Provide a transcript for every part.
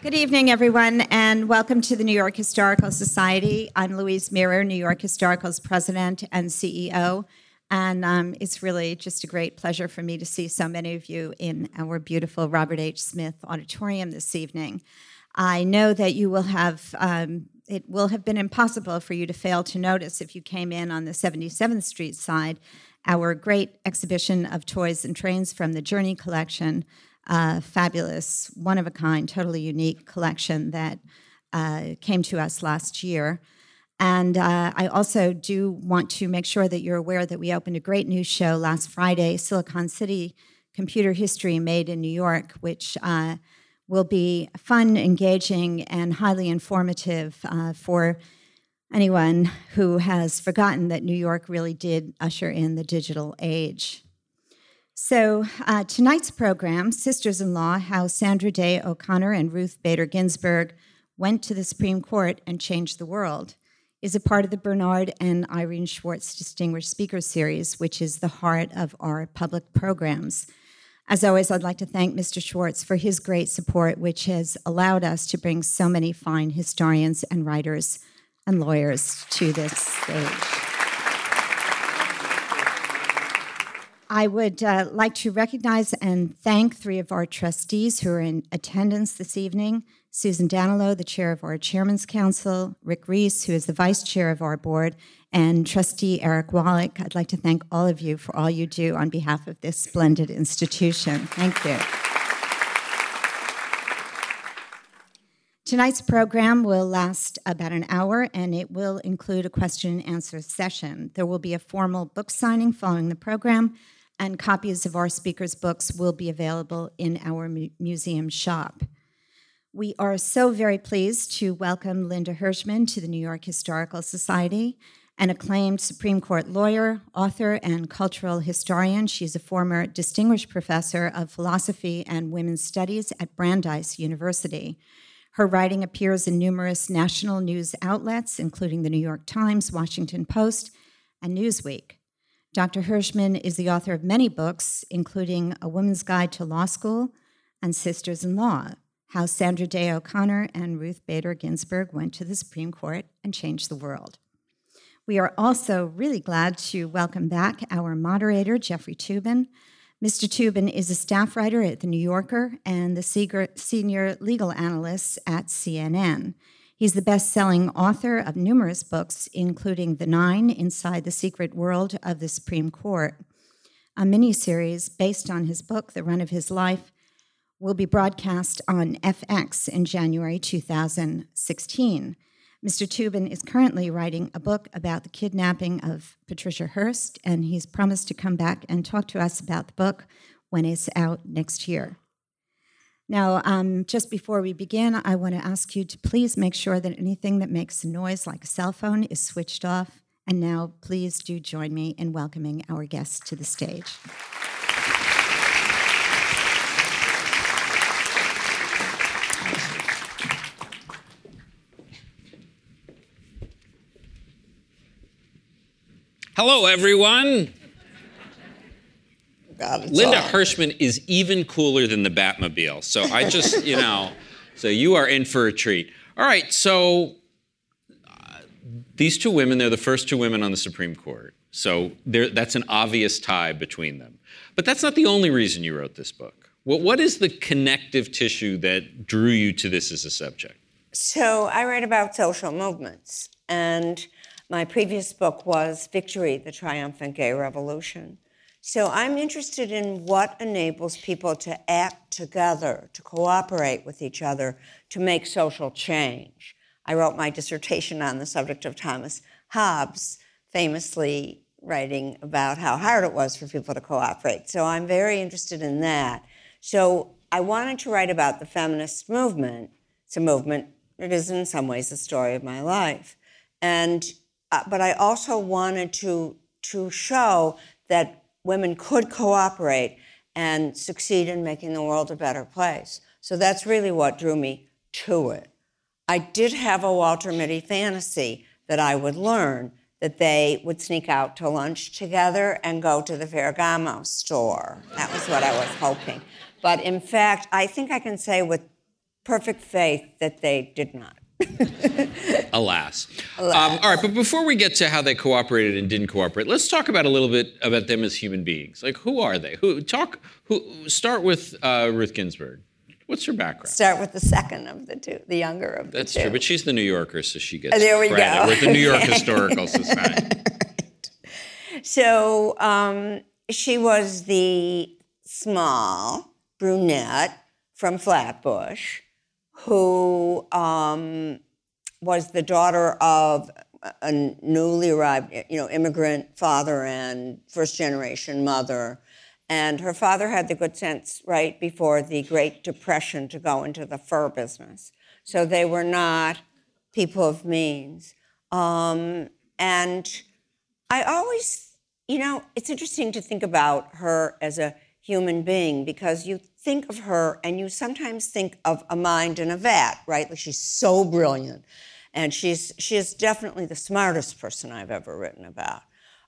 Good evening, everyone, and welcome to the New York Historical Society. I'm Louise Mirrer, New York Historical's president and CEO, and um, it's really just a great pleasure for me to see so many of you in our beautiful Robert H. Smith Auditorium this evening. I know that you will have, um, it will have been impossible for you to fail to notice if you came in on the 77th Street side, our great exhibition of toys and trains from the Jerni Collection uh, fabulous, one of a kind, totally unique collection that uh, came to us last year. And uh, I also do want to make sure that you're aware that we opened a great new show last Friday, Silicon City Computer History Made in New York, which uh, will be fun, engaging, and highly informative uh, for anyone who has forgotten that New York really did usher in the digital age. So, uh, tonight's program, Sisters in Law How Sandra Day O'Connor and Ruth Bader Ginsburg Went to the Supreme Court and Changed the World, is a part of the Bernard and Irene Schwartz Distinguished Speaker Series, which is the heart of our public programs. As always, I'd like to thank Mr. Schwartz for his great support, which has allowed us to bring so many fine historians and writers and lawyers to this stage. I would uh, like to recognize and thank three of our trustees who are in attendance this evening Susan Danilo, the chair of our Chairman's Council, Rick Reiss, who is the vice chair of our board, and trustee Eric Wallach. I'd like to thank all of you for all you do on behalf of this splendid institution. Thank you. Tonight's program will last about an hour and it will include a question and answer session. There will be a formal book signing following the program and copies of our speakers' books will be available in our mu- museum shop. We are so very pleased to welcome Linda Hirshman to the New York Historical Society, an acclaimed Supreme Court lawyer, author, and cultural historian. She's a former distinguished professor of philosophy and women's studies at Brandeis University. Her writing appears in numerous national news outlets, including the New York Times, Washington Post, and Newsweek. Dr. Hirshman is the author of many books, including A Woman's Guide to Law School and Sisters in Law How Sandra Day O'Connor and Ruth Bader Ginsburg Went to the Supreme Court and Changed the World. We are also really glad to welcome back our moderator, Jeffrey Toobin. Mr. Toobin is a staff writer at The New Yorker and the senior legal analyst at CNN. He's the best selling author of numerous books, including The Nine Inside the Secret World of the Supreme Court. A miniseries based on his book, The Run of His Life, will be broadcast on FX in January 2016. Mr. Toobin is currently writing a book about the kidnapping of Patricia Hearst, and he's promised to come back and talk to us about the book when it's out next year. Now, um, just before we begin, I want to ask you to please make sure that anything that makes noise, like a cell phone, is switched off. And now, please do join me in welcoming our guests to the stage. Hello, everyone. God, Linda Hirshman is even cooler than the Batmobile. So I just, you know, so you are in for a treat. All right, so uh, these two women, they're the first two women on the Supreme Court. So that's an obvious tie between them. But that's not the only reason you wrote this book. What, what is the connective tissue that drew you to this as a subject? So I write about social movements. And my previous book was Victory, the Triumphant Gay Revolution. So I'm interested in what enables people to act together, to cooperate with each other, to make social change. I wrote my dissertation on the subject of Thomas Hobbes, famously writing about how hard it was for people to cooperate. So I'm very interested in that. So I wanted to write about the feminist movement. It's a movement, it is in some ways the story of my life. And uh, but I also wanted to to show that women could cooperate and succeed in making the world a better place. So that's really what drew me to it. I did have a Walter Mitty fantasy that I would learn that they would sneak out to lunch together and go to the Ferragamo store. That was what I was hoping. But in fact, I think I can say with perfect faith that they did not. Alas. Um, all right, but before we get to how they cooperated and didn't cooperate, let's talk about a little bit about them as human beings. Like, who are they? Who talk? Who start with uh, Ruth Ginsburg? What's her background? Start with the second of the two, the younger of the two. That's true, but she's the New Yorker, so she gets there we credit. go. We're the New York Historical Society. So um, she was the small brunette from Flatbush who um, was the daughter of a newly arrived, you know, immigrant father and first generation mother. And her father had the good sense right before the Great Depression to go into the fur business. So they were not people of means. Um, and I always, you know, it's interesting to think about her as a human being because you think of her and you sometimes think of a mind in a vat, right? Like she's so brilliant. And she's she is definitely the smartest person I've ever written about.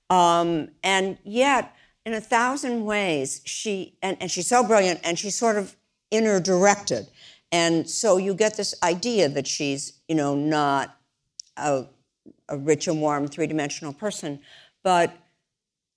Um, and yet, in a thousand ways, she and, and she's so brilliant and she's sort of inner directed. And so you get this idea that she's, you know, not a, a rich and warm three-dimensional person. But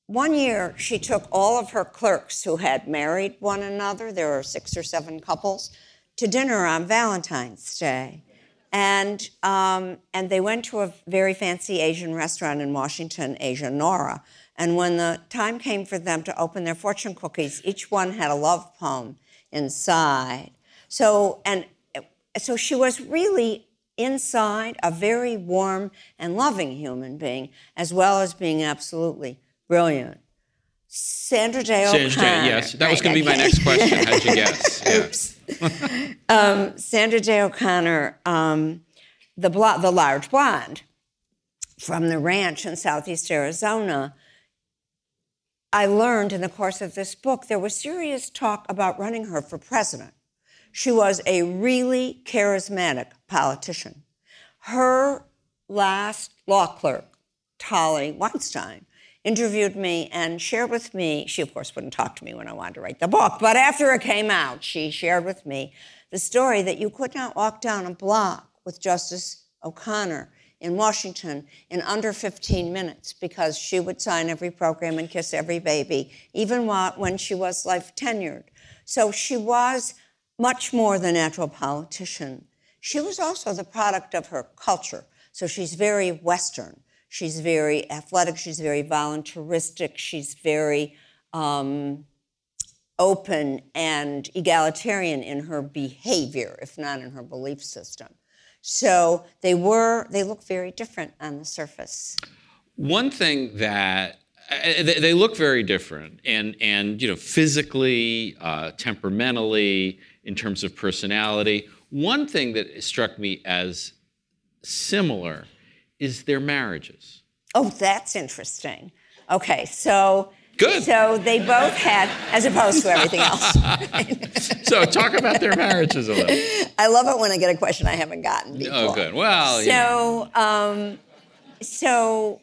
one year, she took all of her clerks who had married one another, there were six or seven couples, to dinner on Valentine's Day. And, um, and they went to a very fancy Asian restaurant in Washington, Asia Nora. And when the time came for them to open their fortune cookies, each one had a love poem inside. So, and so she was really inside a very warm and loving human being, as well as being absolutely brilliant. Sandra Day Sandra O'Connor. Day, yes, that was going to be my next question. How'd you guess? Oops. um, Sandra Day O'Connor, um, the, blo- the large blonde from the ranch in southeast Arizona. I learned in the course of this book there was serious talk about running her for president. She was a really charismatic politician. Her last law clerk, Tolly Weinstein, interviewed me and shared with me. She, of course, wouldn't talk to me when I wanted to write the book, but after it came out, she shared with me the story that you could not walk down a block with Justice O'Connor in Washington in under 15 minutes because she would sign every program and kiss every baby, even when she was life tenured. So she was much more a natural politician. She was also the product of her culture. So she's very Western. She's very athletic. She's very voluntaristic. She's very um, open and egalitarian in her behavior, if not in her belief system. So they were, they look very different on the surface. One thing that uh, they, they look very different, and and you know physically, uh, temperamentally, in terms of personality. One thing that struck me as similar is their marriages. Oh, that's interesting. Okay, so. Good. So they both had, as opposed to everything else. So talk about their marriages a little. I love it when I get a question I haven't gotten before. Oh, good. Well, you know. So, um, so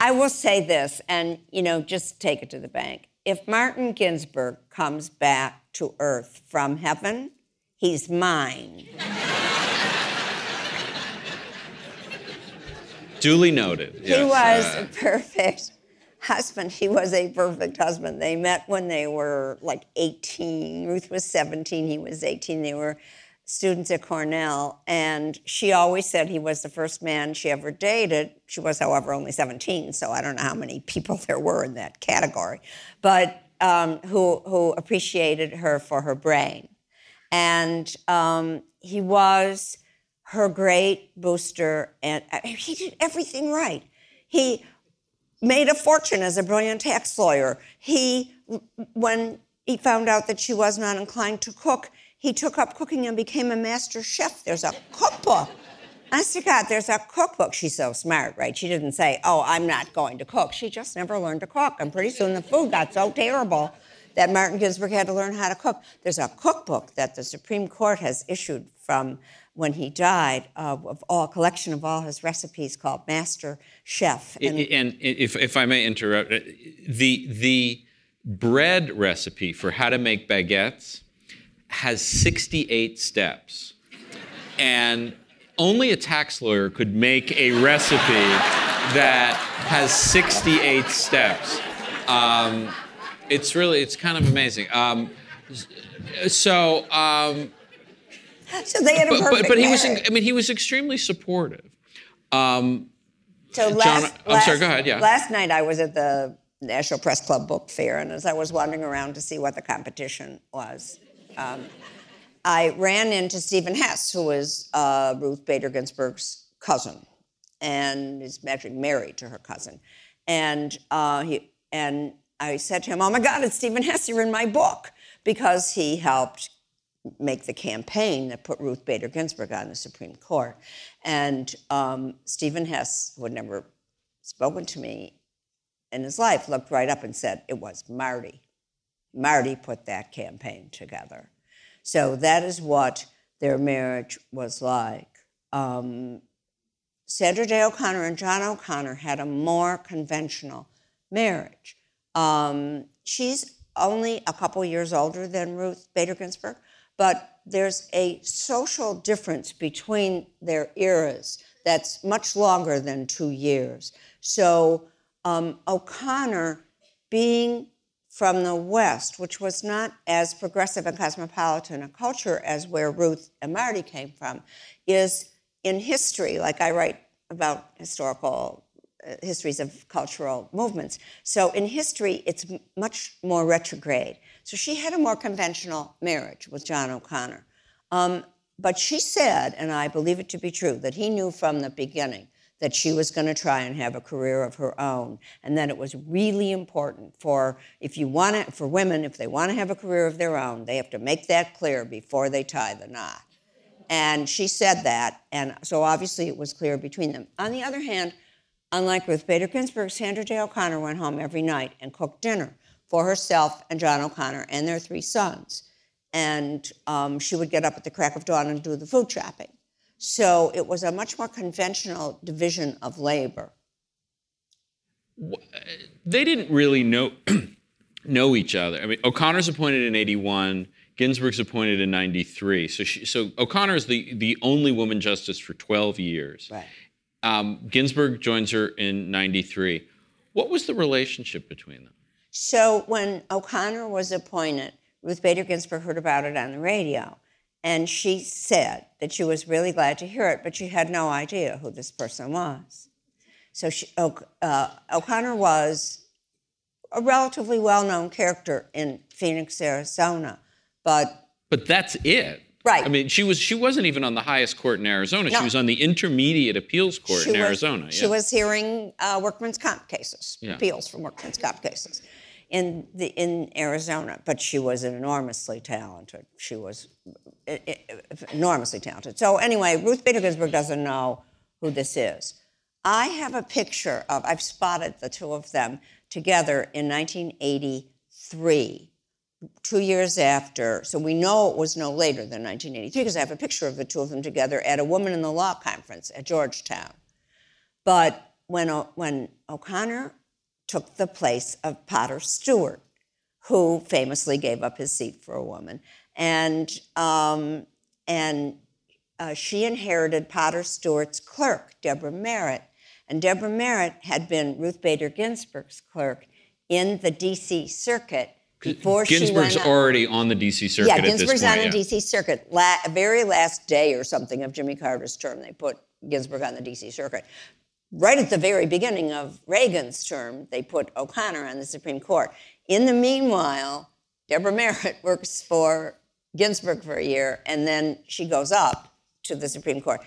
I will say this, and you know, just take it to the bank. If Martin Ginsburg comes back to Earth from heaven, he's mine. Duly noted. He was uh, a perfect husband. He was a perfect husband. They met when they were like 18. Ruth was 17, he was 18. They were students at Cornell, and she always said he was the first man she ever dated. She was, however, only 17, so I don't know how many people there were in that category, but um, who, who appreciated her for her brain. And um, he was her great booster, and uh, he did everything right. He made a fortune as a brilliant tax lawyer. He, when he found out that she was not inclined to cook, he took up cooking and became a master chef. There's a cookbook. Honest to God, there's a cookbook. She's so smart, right? She didn't say, Oh, I'm not going to cook. She just never learned to cook. And pretty soon the food got so terrible that Martin Ginsburg had to learn how to cook. There's a cookbook that the Supreme Court has issued from when he died uh, of all collection of all his recipes called Master Chef. And, and if, if I may interrupt, uh, the the bread recipe for how to make baguettes has 68 steps. And only a tax lawyer could make a recipe that has 68 steps. Um, it's really, it's kind of amazing. Um, so, um, So they had a perfect but, but he was. I mean, he was extremely supportive. Um, So John- last, I'm last, sorry, go ahead, yeah. Last night I was at the National Press Club Book Fair, and as I was wandering around to see what the competition was, um, I ran into Stephen Hess, who is uh, Ruth Bader Ginsburg's cousin, and is actually married to her cousin. And uh, he and I said to him, "Oh my God, it's Stephen Hess! You're in my book," because he helped make the campaign that put Ruth Bader Ginsburg on the Supreme Court. And um, Stephen Hess, who had never spoken to me in his life, looked right up and said, It was Marty. Marty put that campaign together. So that is what their marriage was like. Um, Sandra Day O'Connor and John O'Connor had a more conventional marriage. Um, she's only a couple years older than Ruth Bader Ginsburg, but there's a social difference between their eras that's much longer than two years. So um, O'Connor, being from the West, which was not as progressive and cosmopolitan a culture as where Ruth and Marty came from, is in history, like I write about historical histories of cultural movements. So in history, it's much more retrograde. So she had a more conventional marriage with John O'Connor. Um, but she said, and I believe it to be true, that he knew from the beginning that she was going to try and have a career of her own, and that it was really important for if you want to, for women, if they want to have a career of their own, they have to make that clear before they tie the knot. And she said that, and so obviously it was clear between them. On the other hand, unlike Ruth Bader Ginsburg, Sandra Day O'Connor went home every night and cooked dinner for herself and John O'Connor and their three sons. And um, she would get up at the crack of dawn and do the food shopping. So it was a much more conventional division of labor. they didn't really know know each other. I mean, O'Connor's appointed in '81, Ginsburg's appointed in '93. So, she, so O'Connor is the the only woman justice for 12 years. Right. Um, Ginsburg joins her in '93. What was the relationship between them? So when O'Connor was appointed, Ruth Bader Ginsburg heard about it on the radio. And she said that she was really glad to hear it, but she had no idea who this person was. So she, O- uh, O'Connor was a relatively well known character in Phoenix, Arizona, but But that's it. Right. I mean, she was she wasn't even on the highest court in Arizona. No. She was on the intermediate appeals court she in was, Arizona. She yeah. was hearing uh, workman's comp cases, Yeah. appeals from workman's comp cases in the in Arizona. But she was enormously talented. She was enormously talented. So anyway, Ruth Bader Ginsburg doesn't know who this is. I have a picture of. I've spotted the two of them together in 1983 two years after, so we know it was no later than 1983 because I have a picture of the two of them together at a Woman in the Law conference at Georgetown. But when, when O'Connor took the place of Potter Stewart, who famously gave up his seat for a woman, and, um, and uh, she inherited Potter Stewart's clerk, Deborah Merritt. And Deborah Merritt had been Ruth Bader Ginsburg's clerk in the DC circuit before Ginsburg's on. already on the D.C. circuit Yeah, at this Ginsburg's point. on the yeah. DC circuit. La- very last day or something of Jimmy Carter's term, they put Ginsburg on the DC circuit. Right at the very beginning of Reagan's term, they put O'Connor on the Supreme Court. In the meanwhile, Deborah Merritt works for Ginsburg for a year, and then she goes up to the Supreme Court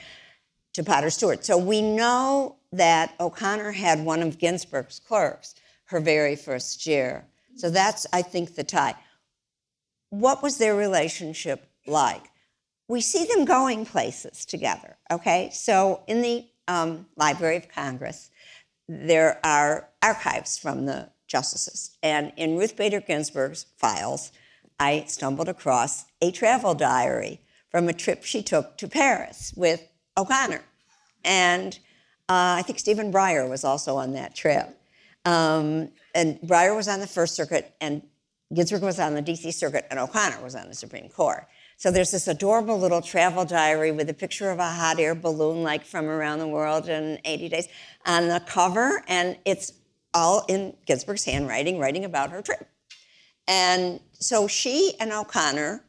to Potter Stewart. So we know that O'Connor had one of Ginsburg's clerks her very first year. So that's, I think, the tie. What was their relationship like? We see them going places together, okay? So in the um, Library of Congress, there are archives from the justices. And in Ruth Bader Ginsburg's files, I stumbled across a travel diary from a trip she took to Paris with O'Connor. And uh, I think Stephen Breyer was also on that trip. Um, and Breyer was on the First Circuit, and Ginsburg was on the DC Circuit, and O'Connor was on the Supreme Court. So there's this adorable little travel diary with a picture of a hot air balloon, like from around the world in 80 days, on the cover, and it's all in Ginsburg's handwriting, writing about her trip. And so she and O'Connor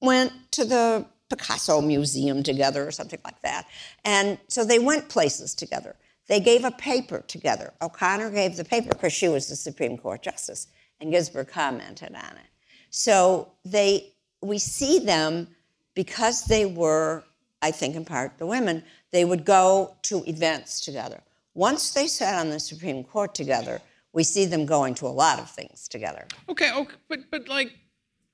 went to the Picasso Museum together or something like that. And so they went places together. They gave a paper together. O'Connor gave the paper because she was the Supreme Court justice, and Ginsburg commented on it. So they, we see them because they were, I think in part the women, they would go to events together. Once they sat on the Supreme Court together, we see them going to a lot of things together. Okay, okay, but but like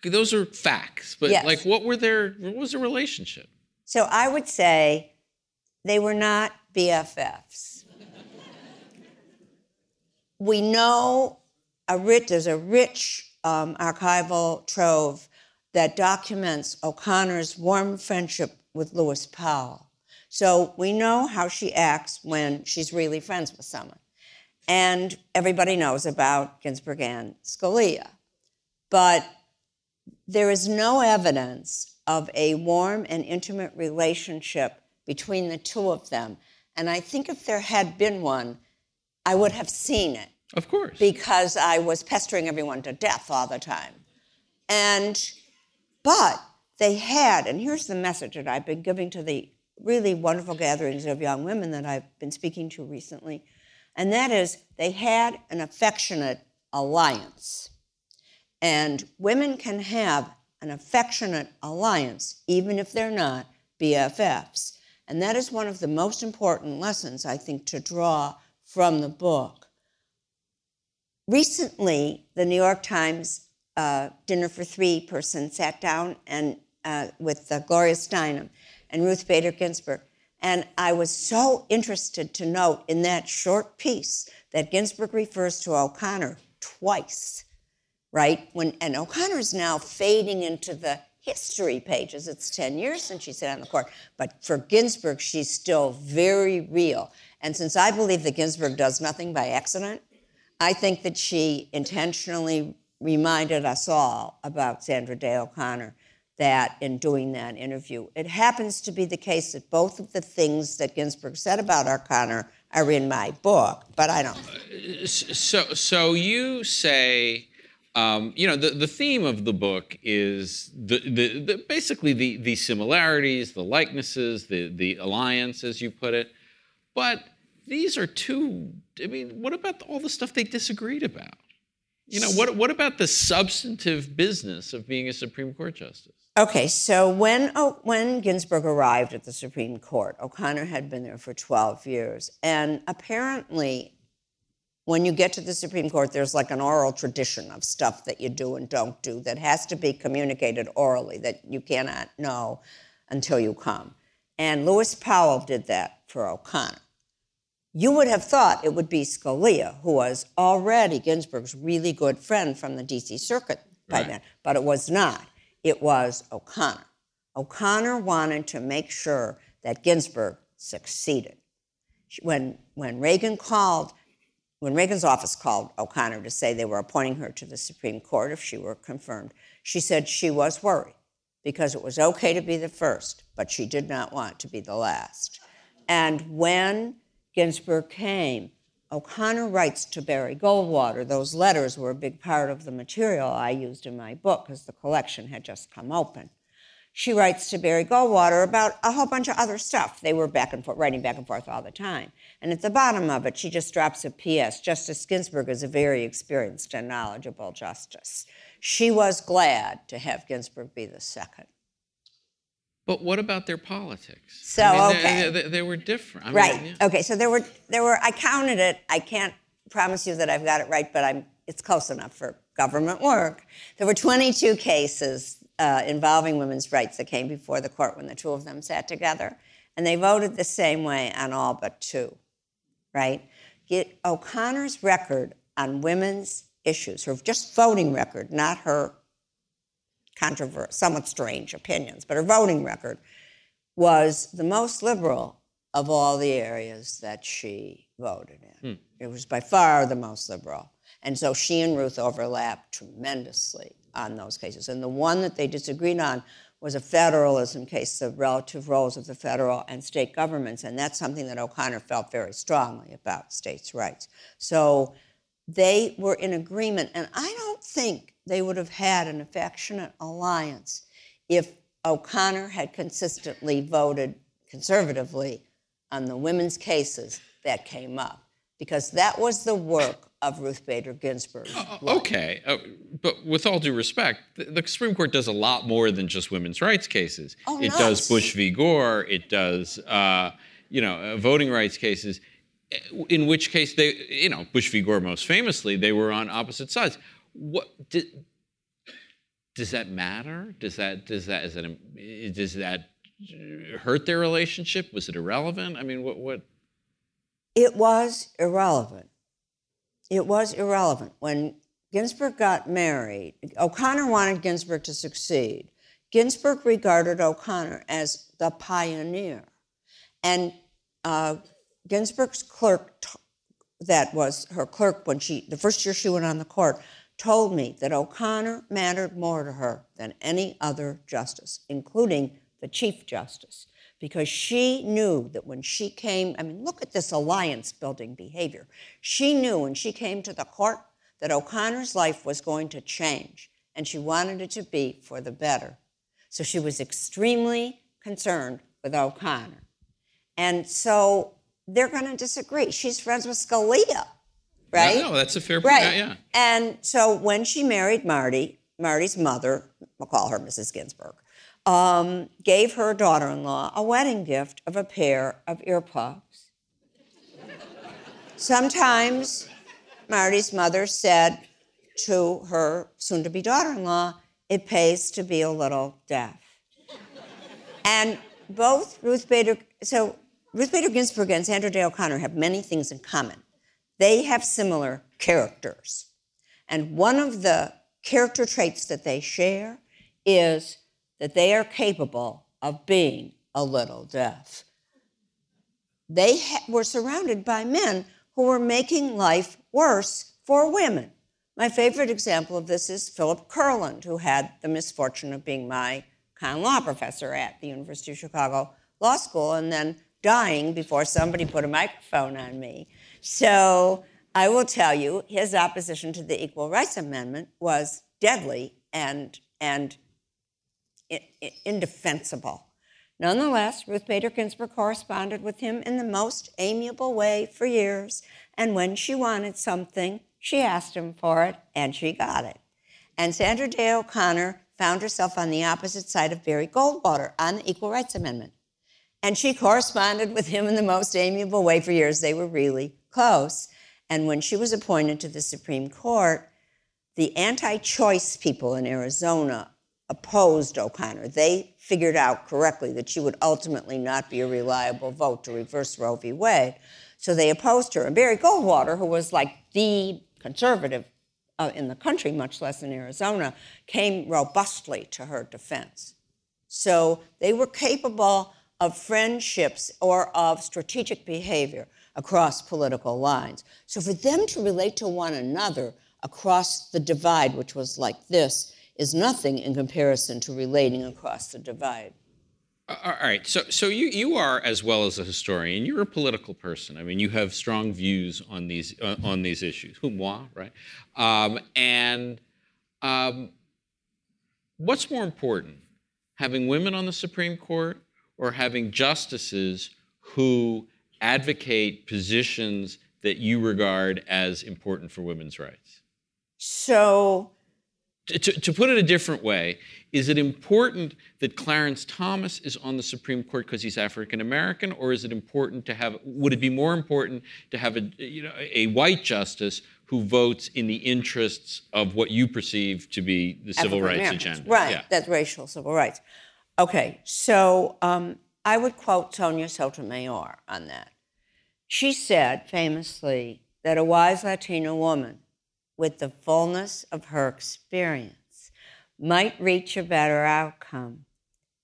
those are facts. But Yes. like, what were their? What was the relationship? So I would say they were not BFFs. We know a rich, there's a rich um, archival trove that documents O'Connor's warm friendship with Lewis Powell. So we know how she acts when she's really friends with someone. And everybody knows about Ginsburg and Scalia. But there is no evidence of a warm and intimate relationship between the two of them. And I think if there had been one, I would have seen it Of course. because I was pestering everyone to death all the time. And, but they had, and here's the message that I've been giving to the really wonderful gatherings of young women that I've been speaking to recently, and that is they had an affectionate alliance. And women can have an affectionate alliance, even if they're not BFFs. And that is one of the most important lessons, I think, to draw from the book. Recently, the New York Times uh, Dinner for Three person sat down and uh, with uh, Gloria Steinem and Ruth Bader Ginsburg. And I was so interested to note in that short piece that Ginsburg refers to O'Connor twice right? When and O'Connor is now fading into the history pages. It's 10 years since she sat on the court. But for Ginsburg, she's still very real. And since I believe that Ginsburg does nothing by accident, I think that she intentionally reminded us all about Sandra Day O'Connor that in doing that interview. It happens to be the case that both of the things that Ginsburg said about O'Connor are in my book, but I don't. so so you say um, you know the, the theme of the book is the, the, the basically the, the similarities the likenesses the, the alliance as you put it but these are two i mean what about all the stuff they disagreed about you know what, what about the substantive business of being a supreme court justice Okay, so when oh, when Ginsburg arrived at the Supreme Court, O'Connor had been there for 12 years, and apparently, when you get to the Supreme Court, there's like an oral tradition of stuff that you do and don't do that has to be communicated orally that you cannot know until you come. And Lewis Powell did that for O'Connor. You would have thought it would be Scalia, who was already Ginsburg's really good friend from the DC Circuit by Right. then, but it was not. It was O'Connor. O'Connor wanted to make sure that Ginsburg succeeded. When, when Reagan called, when Reagan's office called O'Connor to say they were appointing her to the Supreme Court if she were confirmed, she said she was worried because it was okay to be the first, but she did not want to be the last. And when Ginsburg came, O'Connor writes to Barry Goldwater. Those letters were a big part of the material I used in my book because the collection had just come open. She writes to Barry Goldwater about a whole bunch of other stuff. They were back and forth, writing back and forth all the time. And at the bottom of it, she just drops a P.S. Justice Ginsburg is a very experienced and knowledgeable justice. She was glad to have Ginsburg be the second. But what about their politics So, I mean, they- okay. they, they were different I mean, Right. yeah. Okay. So there were there were I counted it. I can't promise you that I've got it right, but I'm it's close enough for government work. There were 22 cases uh, involving women's rights that came before the court when the two of them sat together, and they voted the same way on all but two. Right. Get O'Connor's record on women's issues, her just voting record, not her controversial, somewhat strange opinions, but her voting record was the most liberal of all the areas that she voted in. Hmm. It was by far the most liberal. And so she and Ruth overlapped tremendously on those cases. And the one that they disagreed on was a federalism case, the relative roles of the federal and state governments. And that's something that O'Connor felt very strongly about states' rights. So they were in agreement. And I don't think they would have had an affectionate alliance if O'Connor had consistently voted conservatively on the women's cases that came up, because that was the work of Ruth Bader Ginsburg. Okay, uh, but with all due respect, the, the, Supreme Court does a lot more than just women's rights cases. Oh, it nuts. does Bush v. Gore. It does, uh, you know, uh, voting rights cases. In which case, they, you know, Bush v. Gore most famously, they were on opposite sides. What did, does that matter? Does that does that is that does that hurt their relationship? Was it irrelevant? I mean, what what? It was irrelevant. It was irrelevant when Ginsburg got married. O'Connor wanted Ginsburg to succeed. Ginsburg regarded O'Connor as the pioneer, and uh, Ginsburg's clerk, that was her clerk when she the first year she went on the court, told me that O'Connor mattered more to her than any other justice, including the Chief Justice, because she knew that when she came, I mean, look at this alliance building behavior. She knew when she came to the court that O'Connor's life was going to change, and she wanted it to be for the better. So she was extremely concerned with O'Connor. And so they're going to disagree. She's friends with Scalia right? No, that's a fair point. Right. Yeah, yeah. And so when she married Marty, Marty's mother, we'll call her Mrs. Ginsburg, um, gave her daughter-in-law a wedding gift of a pair of earplugs. Sometimes Marty's mother said to her soon-to-be daughter-in-law, "It pays to be a little deaf." And both Ruth Bader, so Ruth Bader Ginsburg and Sandra Day O'Connor have many things in common they have similar characters. And one of the character traits that they share is that they are capable of being a little deaf. They ha- were surrounded by men who were making life worse for women. My favorite example of this is Philip Kurland, who had the misfortune of being my con law professor at the University of Chicago Law School and then dying before somebody put a microphone on me. So I will tell you, his opposition to the Equal Rights Amendment was deadly and, and indefensible. Nonetheless, Ruth Bader Ginsburg corresponded with him in the most amiable way for years, and when she wanted something, she asked him for it, and she got it. And Sandra Day O'Connor found herself on the opposite side of Barry Goldwater on the Equal Rights Amendment. And she corresponded with him in the most amiable way for years. They were really close. And when she was appointed to the Supreme Court, the anti choice people in Arizona opposed O'Connor. They figured out correctly that she would ultimately not be a reliable vote to reverse Roe v. Wade. So they opposed her. And Barry Goldwater, who was like the conservative uh, in the country, much less in Arizona, came robustly to her defense. So they were capable of friendships or of strategic behavior across political lines. So for them to relate to one another across the divide, which was like this, is nothing in comparison to relating across the divide. All right. So, so you, you are, as well as a historian, you're a political person. I mean, you have strong views on these uh, on these issues. Moi, right? Um, and um, what's more important, having women on the Supreme Court or having justices who advocate positions that you regard as important for women's rights? So, to, to, put it a different way, is it important that Clarence Thomas is on the Supreme Court because he's African American, or is it important to have? Would it be more important to have a you know a white justice who votes in the interests of what you perceive to be the civil rights agenda? Right, yeah. that's racial civil rights. Okay, so um, I would quote Sonia Sotomayor on that. She said famously that a wise Latina woman with the fullness of her experience might reach a better outcome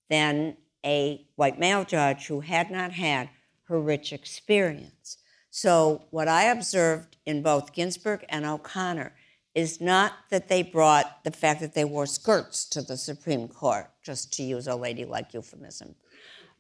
than a white male judge who had not had her rich experience. So, what I observed in both Ginsburg and O'Connor is not that they brought the fact that they wore skirts to the Supreme Court, just to use a ladylike euphemism,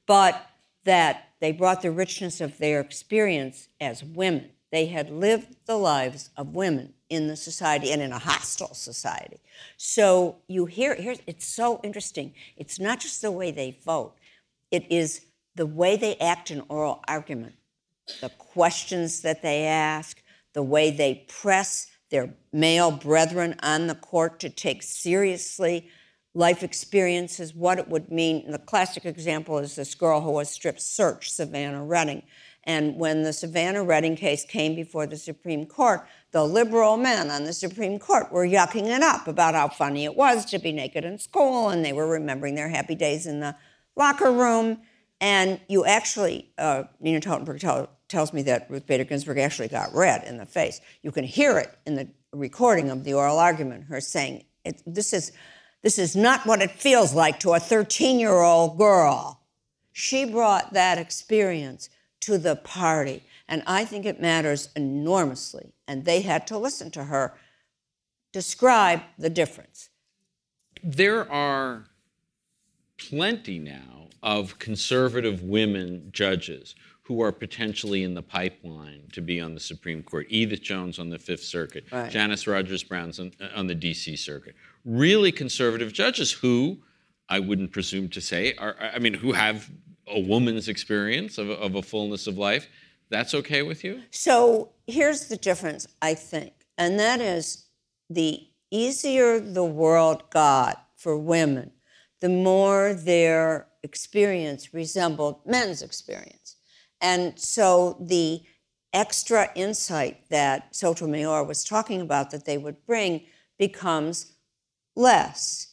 but that they brought the richness of their experience as women. They had lived the lives of women in the society and in a hostile society. So you hear, here's, it's so interesting. It's not just the way they vote, it is the way they act in oral argument, the questions that they ask, the way they press their male brethren on the court to take seriously life experiences, what it would mean. The classic example is this girl who was stripped search, Savannah Redding. And when the Savannah Redding case came before the Supreme Court, the liberal men on the Supreme Court were yucking it up about how funny it was to be naked in school, and they were remembering their happy days in the locker room. And you actually, uh, Nina Totenberg tell, tells me that Ruth Bader Ginsburg actually got red in the face. You can hear it in the recording of the oral argument, her saying, This is this is not what it feels like to a 13 year old girl. She brought that experience to the party. And I think it matters enormously. And they had to listen to her describe the difference. There are plenty now of conservative women judges who are potentially in the pipeline to be on the Supreme Court. Edith Jones on the Fifth Circuit, right. Janice Rogers Brown on, uh, on the DC Circuit. Really conservative judges who, I wouldn't presume to say, are, I mean, who have a woman's experience of, of a fullness of life. That's okay with you? So here's the difference, I think, and that is the easier the world got for women, the more their experience resembled men's experience. And so the extra insight that Sotomayor was talking about that they would bring becomes less.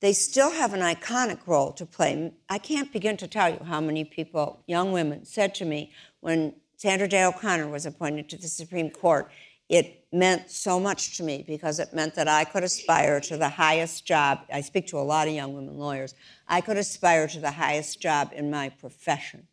They still have an iconic role to play. I can't begin to tell you how many people, young women, said to me when Sandra Day O'Connor was appointed to the Supreme Court, it meant so much to me because it meant that I could aspire to the highest job. I speak to a lot of young women lawyers. I could aspire to the highest job in my profession.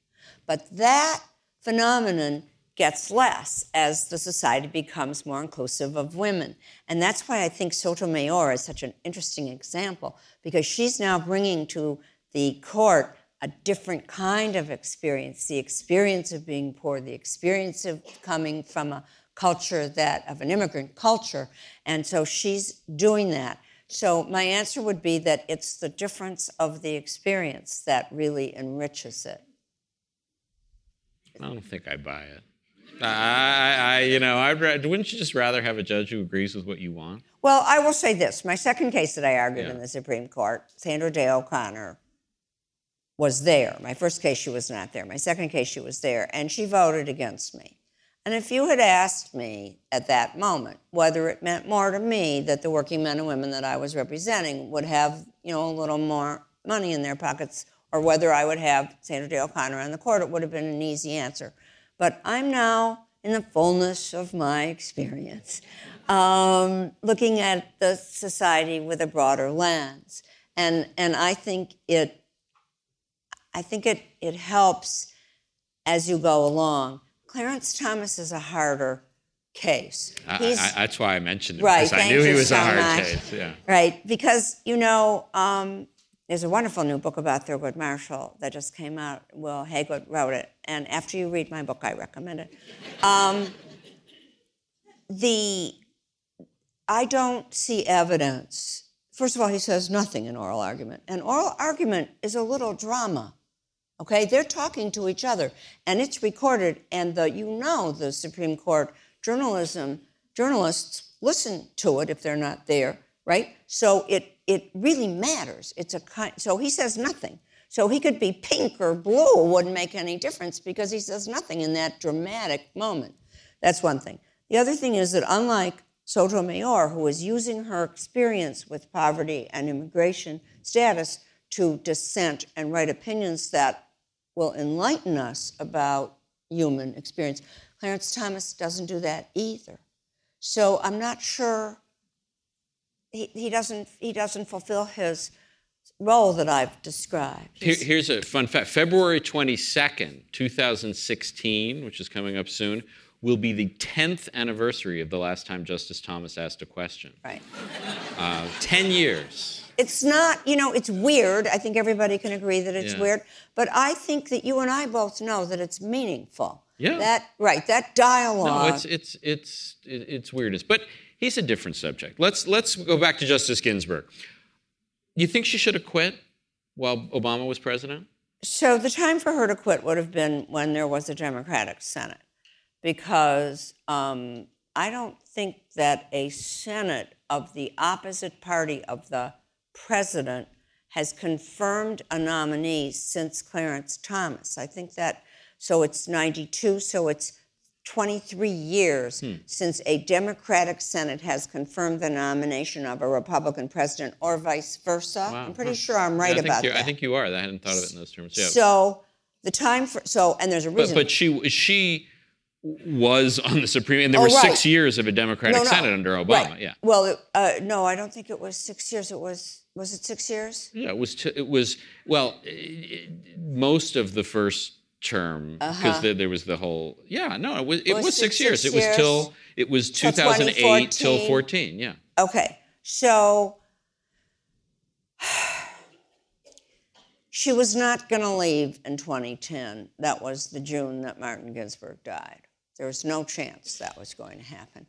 But that phenomenon gets less as the society becomes more inclusive of women. And that's why I think Sotomayor is such an interesting example, because she's now bringing to the court a different kind of experience the experience of being poor, the experience of coming from a culture that, of an immigrant culture. And so she's doing that. So my answer would be that it's the difference of the experience that really enriches it. I don't think I buy it. I, I, you know, I'd wouldn't you just rather have a judge who agrees with what you want? Well, I will say this: my second case that I argued yeah. in the Supreme Court, Sandra Day O'Connor was there. My first case, she was not there. My second case, she was there, and she voted against me. And if you had asked me at that moment whether it meant more to me that the working men and women that I was representing would have, you know, a little more money in their pockets, or whether I would have Sandra Day O'Connor on the court, it would have been an easy answer. But I'm now in the fullness of my experience, um, looking at the society with a broader lens. And, and I think it I think it, it helps as you go along. Clarence Thomas is a harder case. I, I, that's why I mentioned it right, because I knew he was so a hard much. case. Yeah. Right, because you know, um, there's a wonderful new book about Thurgood Marshall that just came out. Wil Haygood wrote it, and after you read my book, I recommend it. Um, the I don't see evidence. First of all, he says nothing in oral argument, and oral argument is a little drama. Okay, they're talking to each other, and it's recorded. And the you know the Supreme Court journalism journalists listen to it if they're not there, right? So it it really matters. It's a kind. So he says nothing. So he could be pink or blue, wouldn't make any difference because he says nothing in that dramatic moment. That's one thing. The other thing is that unlike Sotomayor, who is using her experience with poverty and immigration status to dissent and write opinions that will enlighten us about human experience. Clarence Thomas doesn't do that either. So I'm not sure he, he doesn't he doesn't fulfill his role that I've described. Here, here's a fun fact. February 22nd, 2016, which is coming up soon, will be the 10th anniversary of the last time Justice Thomas asked a question. Right. Uh, 10 years. It's not, you know, it's weird. I think everybody can agree that it's Yeah. weird. But I think that you and I both know that it's meaningful. Yeah. That right. That dialogue. No, it's it's it's it's weirdness. But he's a different subject. Let's let's go back to Justice Ginsburg. You think she should have quit while Obama was president? So the time for her to quit would have been when there was a Democratic Senate, because um, I don't think that a Senate of the opposite party of the president has confirmed a nominee since Clarence Thomas. I think that, so it's 92, so it's 23 years since a Democratic Senate has confirmed the nomination of a Republican president or vice versa. Wow. I'm pretty sure I'm right think about that. I think you are. I hadn't thought of it in those terms. Yeah. So the time for so and there's a but reason. but she she was on the Supreme, and there Oh, were right. six years of a Democratic No, no. Senate under Obama. Right. Yeah. Well, it, uh, no, I don't think it was six years. It was was it six years? Yeah, it was. T- it was well, i i most of the first term because there, there was the whole. Yeah, no, it was. It Uh-huh. Was was, it six, years. six It was till it was 2008 till 14. Yeah. Okay, so she was not going to leave in 2010. That was the June that Martin Ginsburg died. There was no chance that was going to happen.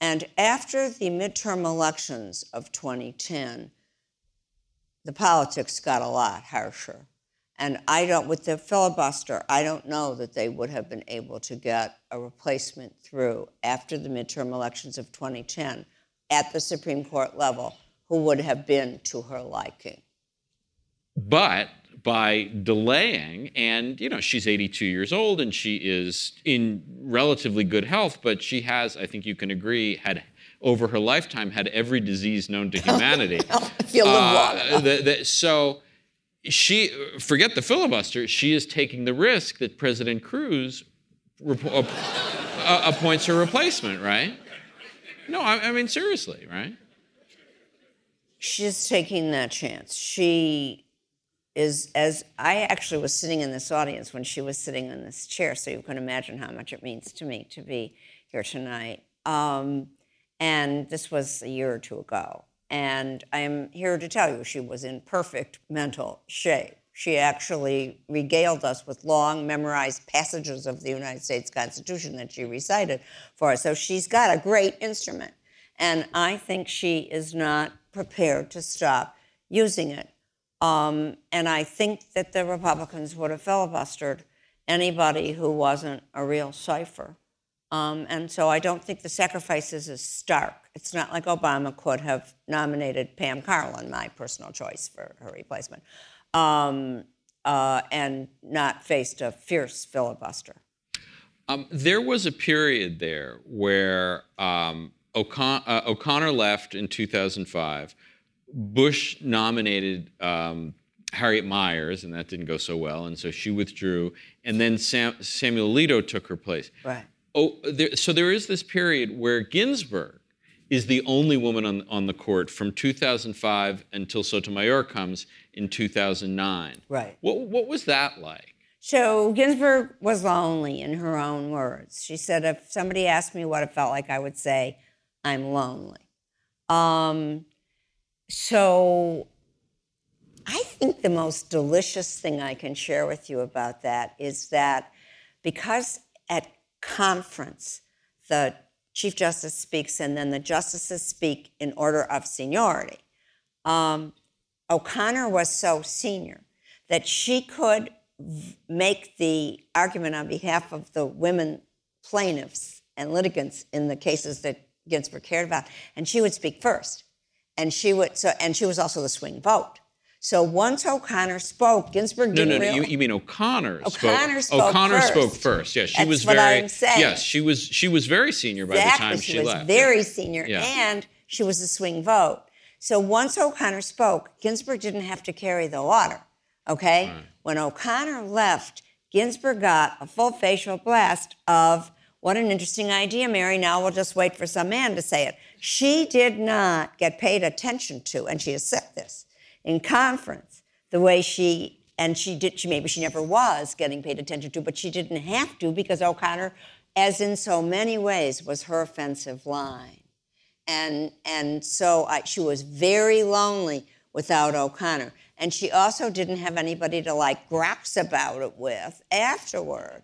And after the midterm elections of 2010, the politics got a lot harsher. And I don't, with the filibuster, I don't know that they would have been able to get a replacement through after the midterm elections of 2010 at the Supreme Court level who would have been to her liking. but by delaying and you know she's 82 years old and she is in relatively good health but she has i think you can agree had over her lifetime had every disease known to humanity If you live long Uh, the- the- so she forget the filibuster she is taking the risk that president cruz rep- ap- uh, appoints her replacement right no I, I mean seriously right She's taking that chance. She is, as I actually was sitting in this audience when she was sitting in this chair, so you can imagine how much it means to me to be here tonight. Um, and this was a year or two ago. And I am here to tell you she was in perfect mental shape. She actually regaled us with long memorized passages of the United States Constitution that she recited for us. So she's got a great instrument. And I think she is not prepared to stop using it. Um, and I think that the Republicans would have filibustered anybody who wasn't a real cipher. Um, and so I don't think the sacrifice is as stark. It's not like Obama could have nominated Pam Karlan, my personal choice for her replacement, um, uh, and not faced a fierce filibuster. Um, there was a period there where um, O'Con- uh, O'Connor left in 2005. Bush nominated um, Harriet Miers, and that didn't go so well, and so she withdrew. And then Sam- Samuel Alito took her place. Right. Oh, there, so there is this period where Ginsburg is the only woman on, on the court from 2005 until Sotomayor comes in 2009. Right. What, what was that like? So Ginsburg was lonely in her own words. She said, if somebody asked me what it felt like, I would say, I'm lonely. Um, so I think the most delicious thing I can share with you about that is that because at conference, the Chief Justice speaks and then the justices speak in order of seniority. Um, O'Connor was so senior that she could v- make the argument on behalf of the women plaintiffs and litigants in the cases that Ginsburg cared about, and she would speak first. And she would so, and she was also the swing vote. So once O'Connor spoke, Ginsburg No, didn't no, no. You, really- you mean O'Connor? O'Connor spoke. spoke O'Connor first. spoke first. Yeah, she That's was what very. I'm saying. Yes, she was. She was very senior by exactly, the time she, she, was left. very yeah. senior, Yeah. and she was a swing vote. So once O'Connor spoke, Ginsburg didn't have to carry the water. Okay, when O'Connor left, Ginsburg got a full facial blast of what an interesting idea, Mary. Now we'll just wait for some man to say it. She did not get paid attention to, and she has said this in conference, the way she and she did. She maybe she never was getting paid attention to, but she didn't have to because O'Connor as in so many ways was her offensive line. And, and so I, she was very lonely without O'Connor. And she also didn't have anybody to like grouse about it with afterward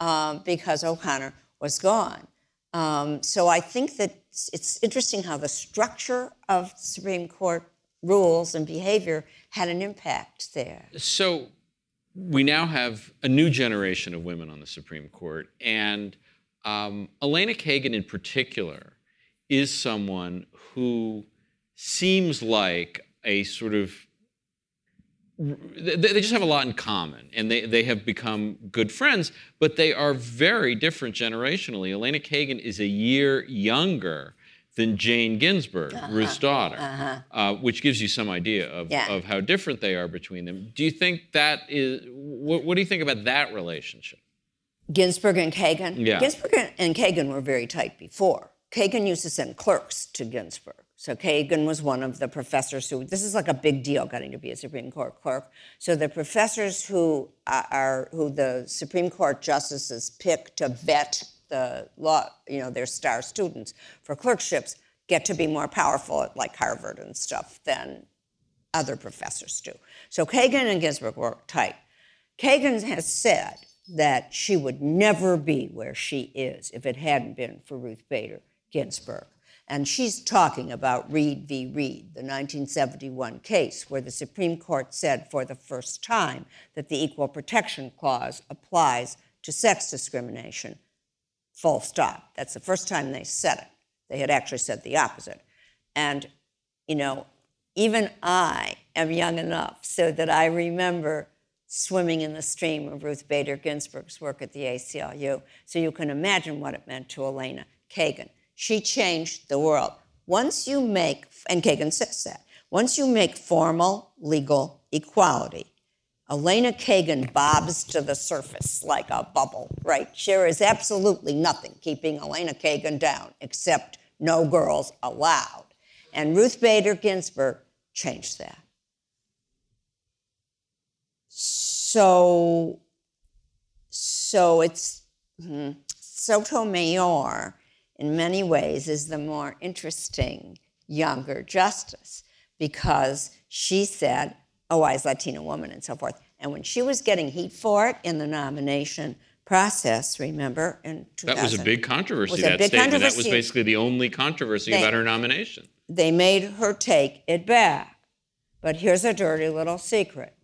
um, because O'Connor was gone. Um, so I think that it's interesting how the structure of the Supreme Court rules and behavior had an impact there. So we now have a new generation of women on the Supreme Court, and um, Elena Kagan in particular is someone who seems like a sort of they just have a lot in common and they, they have become good friends, but they are very different generationally. Elena Kagan is a year younger than Jane Ginsburg, uh-huh. Ruth's daughter, uh-huh. uh, which gives you some idea of, yeah. of how different they are between them. Do you think that is, what, what do you think about that relationship? Ginsburg and Kagan? Yeah. Ginsburg and Kagan were very tight before. Kagan used to send clerks to Ginsburg. So Kagan was one of the professors who, this is like a big deal getting to be a Supreme Court clerk. So the professors who are, who the Supreme Court justices pick to vet the law, you know, their star students for clerkships get to be more powerful at like Harvard and stuff than other professors do. So Kagan and Ginsburg were tight. Kagan has said that she would never be where she is if it hadn't been for Ruth Bader Ginsburg. And she's talking about Reed v. Reed, the 1971 case where the Supreme Court said for the first time that the Equal Protection Clause applies to sex discrimination. Full stop. That's the first time they said it. They had actually said the opposite. And, you know, even I am young enough so that I remember swimming in the stream of Ruth Bader Ginsburg's work at the ACLU. So you can imagine what it meant to Elena Kagan. She changed the world. Once you make, and Kagan says that, once you make formal legal equality, Elena Kagan bobs to the surface like a bubble, right? There is absolutely nothing keeping Elena Kagan down except no girls allowed. And Ruth Bader Ginsburg changed that. So, so it's hmm, Sotomayor in many ways, is the more interesting younger justice because she said, a wise Latina woman and so forth. And when she was getting heat for it in the nomination process, remember, in 2000. That was a big controversy, that big statement. Controversy. That was basically the only controversy they, about her nomination. They made her take it back. But here's a dirty little secret.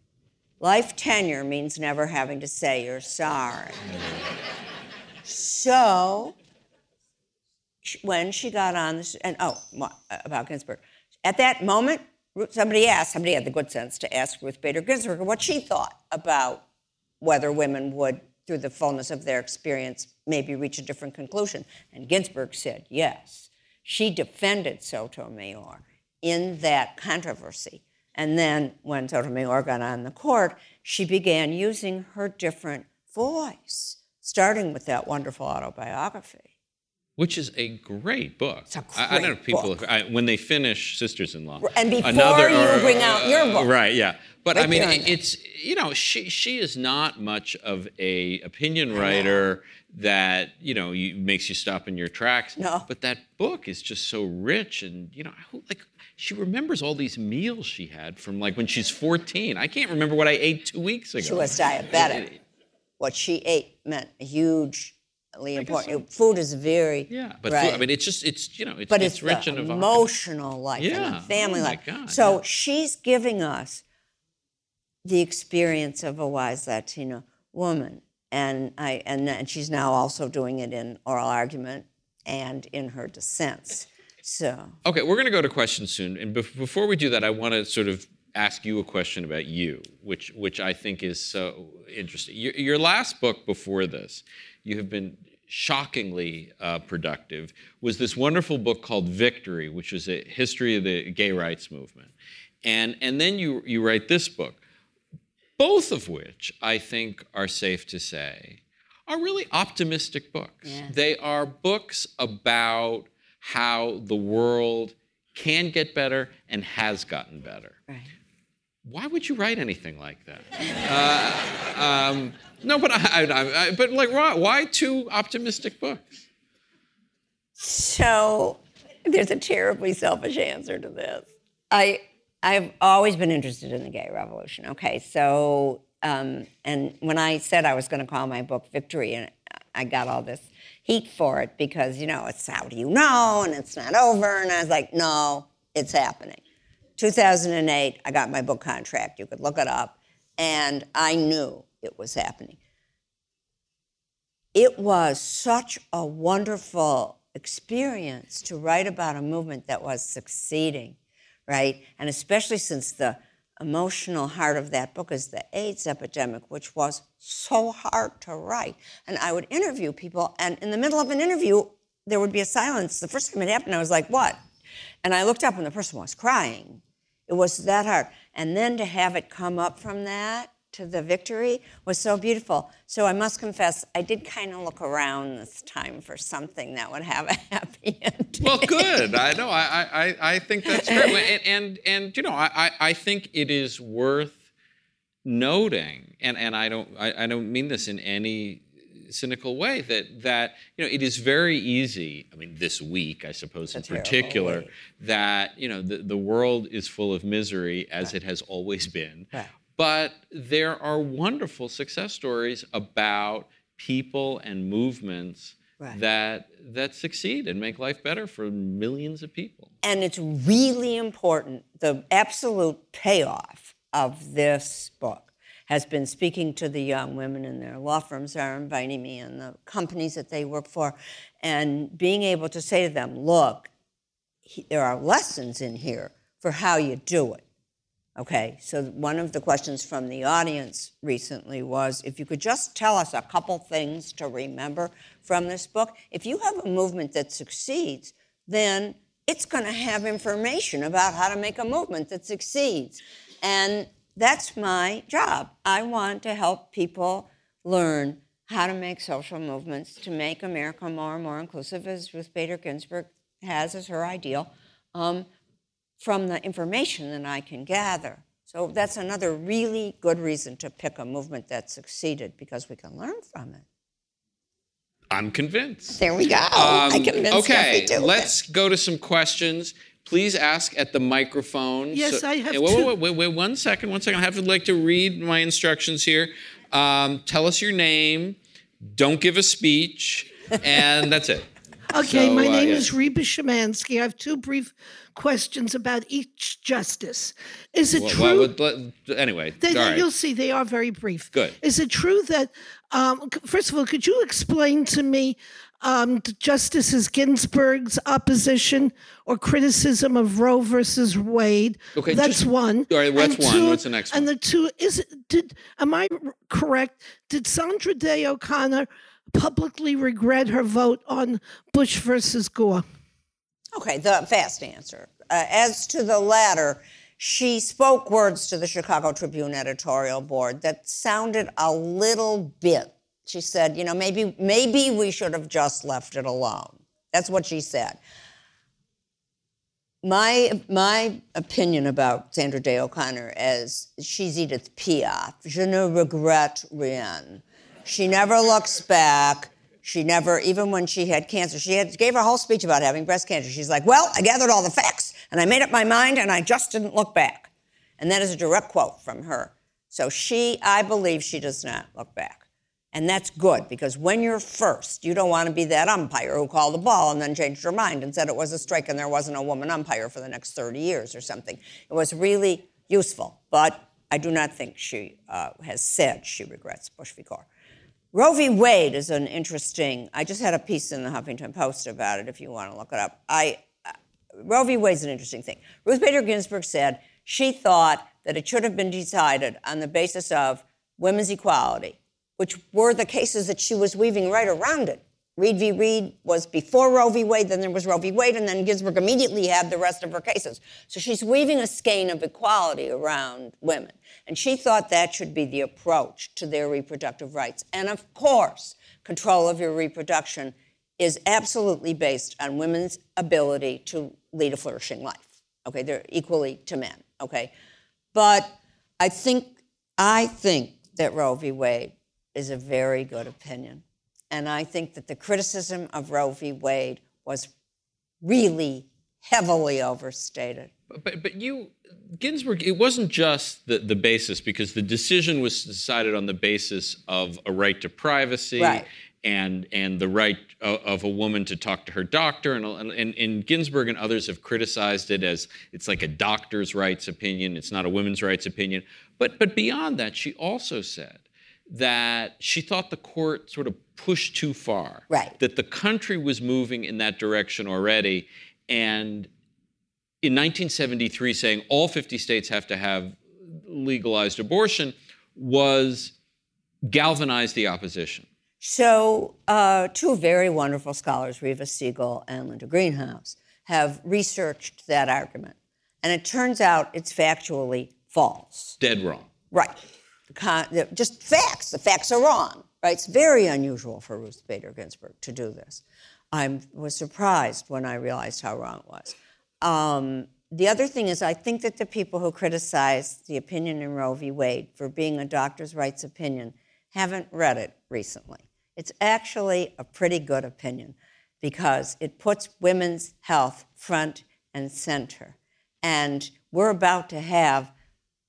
Life tenure means never having to say you're sorry. so when she got on this, and oh, uh, about Ginsburg. At that moment, somebody asked, somebody had the good sense to ask Ruth Bader Ginsburg what she thought about whether women would, through the fullness of their experience, maybe reach a different conclusion. And Ginsburg said yes. She defended Sotomayor in that controversy. And then when Sotomayor got on the court, she began using her different voice, starting with that wonderful autobiography which is a great book. It's a great I, I know people book. I, when they finish Sisters-in-Law, and before another, you or, bring out your uh, book, right? Yeah, but right I mean, it's you know, she she is not much of a opinion writer that you know you, makes you stop in your tracks. No, but that book is just so rich, and you know, like she remembers all these meals she had from like when she's 14. I can't remember what I ate two weeks ago. She was diabetic. what she ate meant a huge important. So. Food is very yeah, but right. food, I mean, it's just it's you know it's, but it's, it's rich and emotional life yeah. and family oh life. God, so yeah. she's giving us the experience of a wise Latina woman, and I and, and she's now also doing it in oral argument and in her dissents. So okay, we're going to go to questions soon, and before we do that, I want to sort of ask you a question about you, which which I think is so interesting. Your, your last book before this, you have been shockingly uh, productive, was this wonderful book called Victory, which was a history of the gay rights movement. And, and then you, you write this book, both of which I think are safe to say are really optimistic books. Yeah. They are books about how the world can get better and has gotten better. Right. Why would you write anything like that? uh, um, No, but I, I, I but like why, why two optimistic books? So there's a terribly selfish answer to this. I I've always been interested in the gay revolution. Okay, so um, and when I said I was going to call my book Victory, and I got all this heat for it because you know it's how do you know and it's not over, and I was like, no, it's happening. 2008, I got my book contract. You could look it up, and I knew it was happening. It was such a wonderful experience to write about a movement that was succeeding, right? And especially since the emotional heart of that book is the AIDS epidemic, which was so hard to write. And I would interview people, and in the middle of an interview, there would be a silence. The first time it happened, I was like, what? And I looked up, and the person was crying. It was that hard. And then to have it come up from that to the victory was so beautiful. So I must confess, I did kind of look around this time for something that would have a happy end. Well, good. I know. I, I, I think that's great. And, and, and, you know, I, I think it is worth noting, and, and I, don't, I, I don't mean this in any cynical way that that you know it is very easy i mean this week i suppose in particular that you know the, the world is full of misery as right. it has always been right. But there are wonderful success stories about people and movements right. that that succeed and make life better for millions of people. And it's really important. The absolute payoff of this book has been speaking to the young women in their law firms are inviting me and the companies that they work for and being able to say to them, look, he, there are lessons in here for how you do it. Okay, so one of the questions from the audience recently was if you could just tell us a couple things to remember from this book. If you have a movement that succeeds, then it's going to have information about how to make a movement that succeeds. And that's my job. I want to help people learn how to make social movements to make America more and more inclusive, as Ruth Bader Ginsburg has as her ideal. Um, from the information that I can gather. So that's another really good reason to pick a movement that succeeded because we can learn from it. I'm convinced. There we go. Um, I convinced Okay, let's go to some questions. Please ask at the microphone. Yes, so, I have wait, wait, wait, wait, wait, one second, one second. I have to like to read my instructions here. Um, tell us your name. Don't give a speech, and that's it. Okay, so, my uh, name yeah. is Reba Shemansky. I have two brief questions about each justice. Is it well, true? Well, anyway, they, right. you'll see they are very brief. Good. Is it true that, um, first of all, could you explain to me um, Justices Ginsburg's opposition or criticism of Roe versus Wade? Okay, that's just, one. All right, that's one. What's the next one? And the two is did am I correct? Did Sandra Day O'Connor publicly regret her vote on Bush versus Gore? Okay, the fast answer. Uh, as to the latter, she spoke words to the Chicago Tribune editorial board that sounded a little bit. She said, you know, maybe maybe we should have just left it alone. That's what she said. My my opinion about Sandra Day O'Connor is she's Edith Piaf. Je ne regrette rien. She never looks back. She never, even when she had cancer, she had, gave her whole speech about having breast cancer. She's like, Well, I gathered all the facts and I made up my mind and I just didn't look back. And that is a direct quote from her. So she, I believe she does not look back. And that's good because when you're first, you don't want to be that umpire who called the ball and then changed her mind and said it was a strike and there wasn't a woman umpire for the next 30 years or something. It was really useful, but I do not think she uh, has said she regrets Bush v. Gore. Roe v. Wade is an interesting. I just had a piece in the Huffington Post about it. If you want to look it up, I uh, Roe v. Wade is an interesting thing. Ruth Bader Ginsburg said she thought that it should have been decided on the basis of women's equality, which were the cases that she was weaving right around it. Reed v. Reed was before Roe v. Wade, then there was Roe v. Wade, and then Ginsburg immediately had the rest of her cases. So she's weaving a skein of equality around women. And she thought that should be the approach to their reproductive rights. And of course, control of your reproduction is absolutely based on women's ability to lead a flourishing life. Okay, they're equally to men. Okay, but I think I think that Roe v. Wade is a very good opinion. And I think that the criticism of Roe v. Wade was really heavily overstated. But but you Ginsburg, it wasn't just the, the basis because the decision was decided on the basis of a right to privacy Right. and and the right of, of a woman to talk to her doctor and, and and Ginsburg and others have criticized it as it's like a doctor's rights opinion, it's not a women's rights opinion. But but beyond that, she also said that she thought the court sort of pushed too far. Right. That the country was moving in that direction already and in 1973 saying all 50 states have to have legalized abortion was galvanized the opposition. So, uh, two very wonderful scholars, Reva Siegel and Linda Greenhouse, have researched that argument. And it turns out it's factually false. Dead wrong. Right. Con- just facts. The facts are wrong. Right. It's very unusual for Ruth Bader Ginsburg to do this. I was surprised when I realized how wrong it was. Um, the other thing is, I think that the people who criticize the opinion in Roe v. Wade for being a doctor's rights opinion haven't read it recently. It's actually a pretty good opinion because it puts women's health front and center. And we're about to have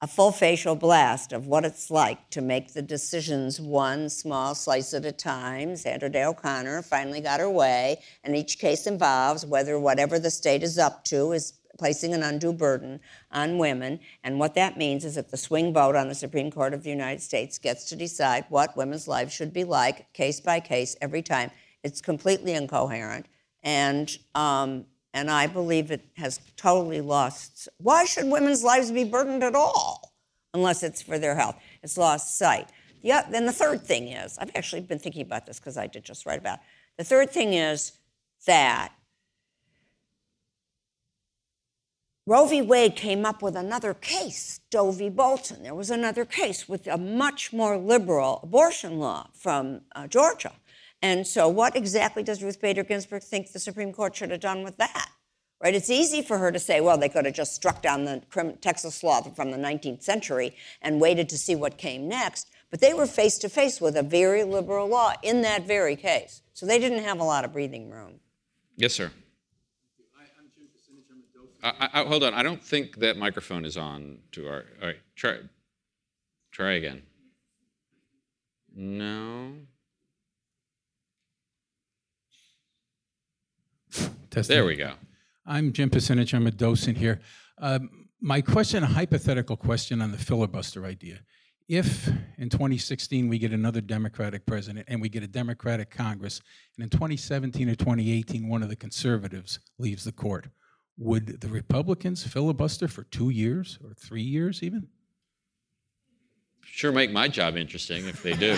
a full facial blast of what it's like to make the decisions one small slice at a time. Sandra Day O'Connor finally got her way, and each case involves whether whatever the state is up to is placing an undue burden on women. And what that means is that the swing vote on the Supreme Court of the United States gets to decide what women's lives should be like, case by case, every time. It's completely incoherent. And um, and I believe it has totally lost. Why should women's lives be burdened at all, unless it's for their health? It's lost sight. Yeah. Then the third thing is, I've actually been thinking about this because I did just write about. It. The third thing is that Roe v. Wade came up with another case, Doe v. Bolton. There was another case with a much more liberal abortion law from uh, Georgia. And so, what exactly does Ruth Bader Ginsburg think the Supreme Court should have done with that? Right? It's easy for her to say, well, they could have just struck down the Texas law from the 19th century and waited to see what came next. But they were face to face with a very liberal law in that very case. So they didn't have a lot of breathing room. Yes, sir. I, I, hold on. I don't think that microphone is on to our. All right, try. Try again. No. Testing. There we go. I'm Jim Pasinich. I'm a docent here. Um, my question, a hypothetical question on the filibuster idea. If in 2016 we get another Democratic president and we get a Democratic Congress, and in 2017 or 2018 one of the conservatives leaves the court, would the Republicans filibuster for two years or three years even? Sure, make my job interesting if they do.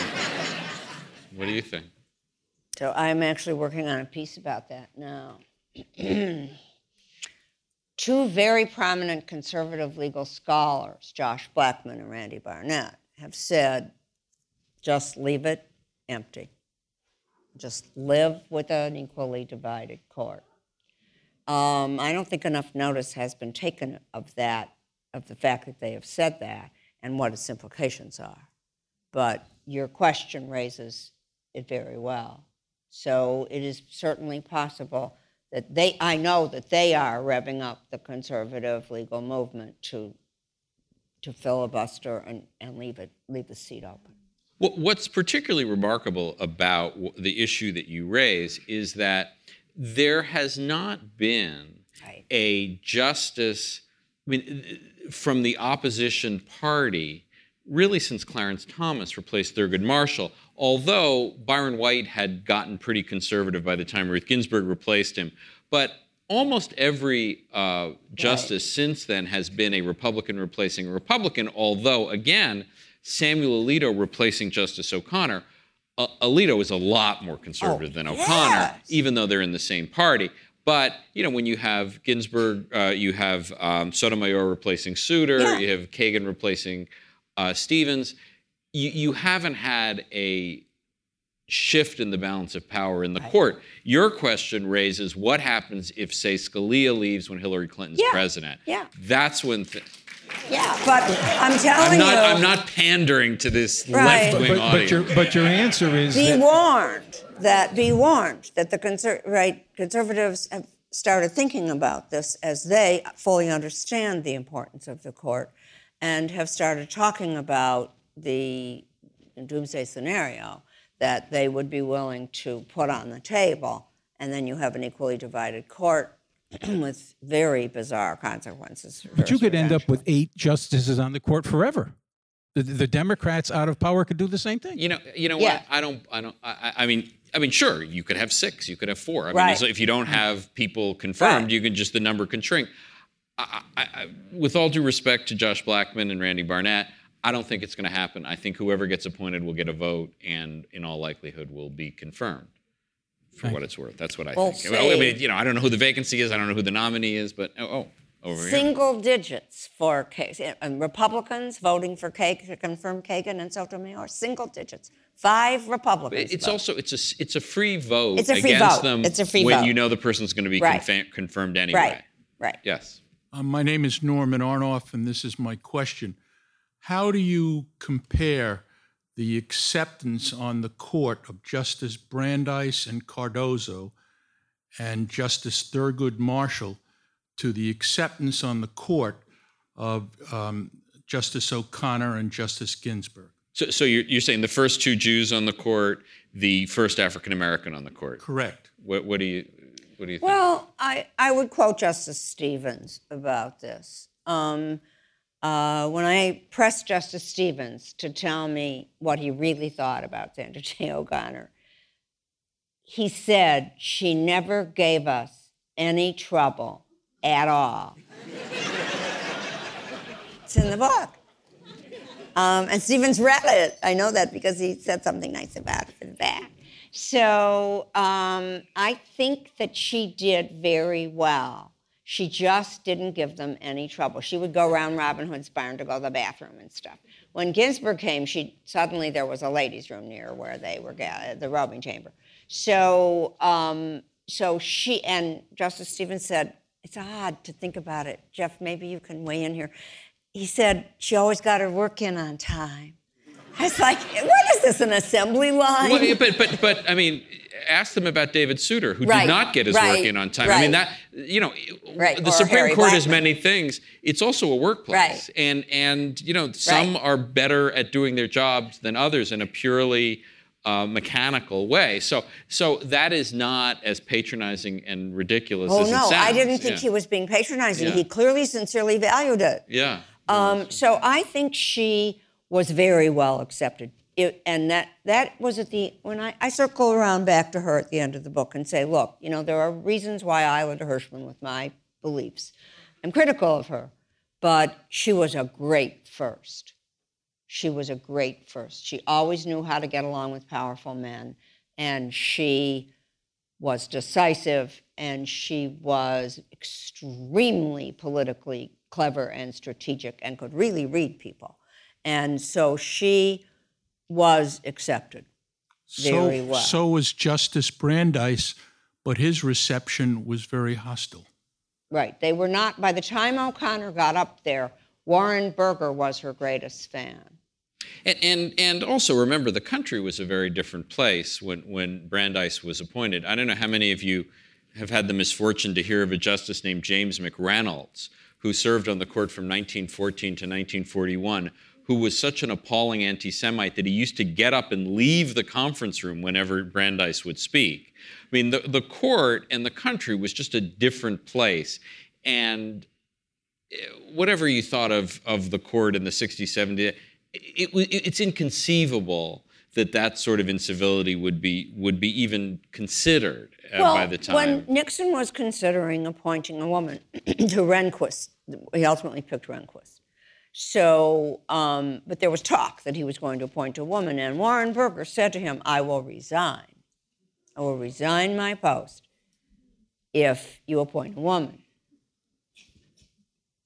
what do you think? So I'm actually working on a piece about that now. Two very prominent conservative legal scholars, Josh Blackman and Randy Barnett, have said just leave it empty. Just live with an equally divided court. Um, I don't think enough notice has been taken of that, of the fact that they have said that and what its implications are. But your question raises it very well. So it is certainly possible that they, I know that they are revving up the conservative legal movement to, to filibuster and, and leave it, leave the seat open. What- What's particularly remarkable about the issue that you raise is that there has not been Right. a justice, I mean, from the opposition party, really since Clarence Thomas replaced Thurgood Marshall. Although Byron White had gotten pretty conservative by the time Ruth Ginsburg replaced him, but almost every uh, justice since then has been a Republican replacing a Republican. Although, again, Samuel Alito replacing Justice O'Connor. Uh, Alito is a lot more conservative than O'Connor, yes. even though they're in the same party. But you know, when you have Ginsburg, uh, you have um, Sotomayor replacing Souter, Yeah. you have Kagan replacing uh, Stevens. You, you haven't had a shift in the balance of power in the court. Your question raises what happens if, say, Scalia leaves when Hillary Clinton's Yeah. president. Yeah. That's when. Th- Yeah, but I'm telling I'm not. you, I'm not pandering to this Right. left wing But, but audience. your but your answer is be that warned that be warned that the conser- right conservatives have started thinking about this as they fully understand the importance of the court and have started talking about the doomsday scenario that they would be willing to put on the table and then you have an equally divided court with very bizarre consequences but you could end up with eight justices on the court forever. The, the Democrats out of power could do the same thing. You know, you know Yeah. what? I don't. I don't. I, I I mean, I mean, sure, you could have six, you could have four. I mean, Right. so if you don't have people confirmed, Right. you can just the number can shrink. I, I, I, with all due respect to Josh Blackman and Randy Barnett, I don't think it's going to happen. I think whoever gets appointed will get a vote, and in all likelihood, will be confirmed. For what it's worth, that's what I We'll think. Well, I mean, you know, I don't know who the vacancy is. I don't know who the nominee is, but oh, oh over here. single digits for Ka- and Republicans voting for Kagan, to confirm Kagan and Sotomayor. Single digits. Five Republicans. It's vote. also it's a it's a free vote It's a free against vote. them It's a free when vote. you know the person's going to be Right. confa- confirmed anyway. right, right. Yes. Uh, my name is Norman Arnoff, and this is my question. How do you compare the acceptance on the court of Justice Brandeis and Cardozo and Justice Thurgood Marshall to the acceptance on the court of um, Justice O'Connor and Justice Ginsburg? So, so you're, you're saying the first two Jews on the court, the first African American on the court. Correct. What, what do you what do you think? Well, I, I would quote Justice Stevens about this. Um, uh, when I pressed Justice Stevens to tell me what he really thought about Sandra Day O'Connor, he said she never gave us any trouble at all. it's in the book. Um, and Stevens read it. I know that because he said something nice about it in the back. So um, I think that she did very well. She just didn't give them any trouble. She would go around Robin Hood's barn to go to the bathroom and stuff. When Ginsburg came, she suddenly there was a ladies' room near where they were the robing chamber. So um, so she and Justice Stevens said, "It's odd to think about it." Jeff, maybe you can weigh in here. He said she always got her work in on time. I was like, "What is this? An assembly line?" Well, but but but I mean, ask them about David Souter, who Right, did not get his work in on time. I mean that you know, Right, the or Supreme Harry Court is many things. It's also a workplace, Right. and and you know, some Right. are better at doing their jobs than others in a purely uh, mechanical way. So so that is not as patronizing and ridiculous Oh as it no, sounds. I didn't think yeah. he was being patronizing. Yeah. He clearly, sincerely valued it. Yeah. Um, so I think she was very well accepted. It, and that that was at the when I, I circle around back to her at the end of the book and say, look, you know, there are reasons why I went to Hirschman with my beliefs. I'm critical of her, but she was a great first. She was a great first. She always knew how to get along with powerful men, and she was decisive and she was extremely politically clever and strategic and could really read people. And so she was accepted very so, well. so was Justice Brandeis, but his reception was very hostile. right. They were not, by the time O'Connor got up there, Warren Burger was her greatest fan. And, and and also remember the country was a very different place when when Brandeis was appointed. I don't know how many of you have had the misfortune to hear of a justice named James McReynolds who served on the court from 1914 to 1941 who was such an appalling anti-Semite that he used to get up and leave the conference room whenever Brandeis would speak. I mean, the, the court and the country was just a different place. And whatever you thought of, of the court in the 60s, 70s, it, it, it's inconceivable that that sort of incivility would be would be even considered uh, well, by the time. when Nixon was considering appointing a woman to Rehnquist, he ultimately picked Rehnquist. So, um, but there was talk that he was going to appoint a woman, and Warren Burger said to him, "I will resign. I will resign my post if you appoint a woman."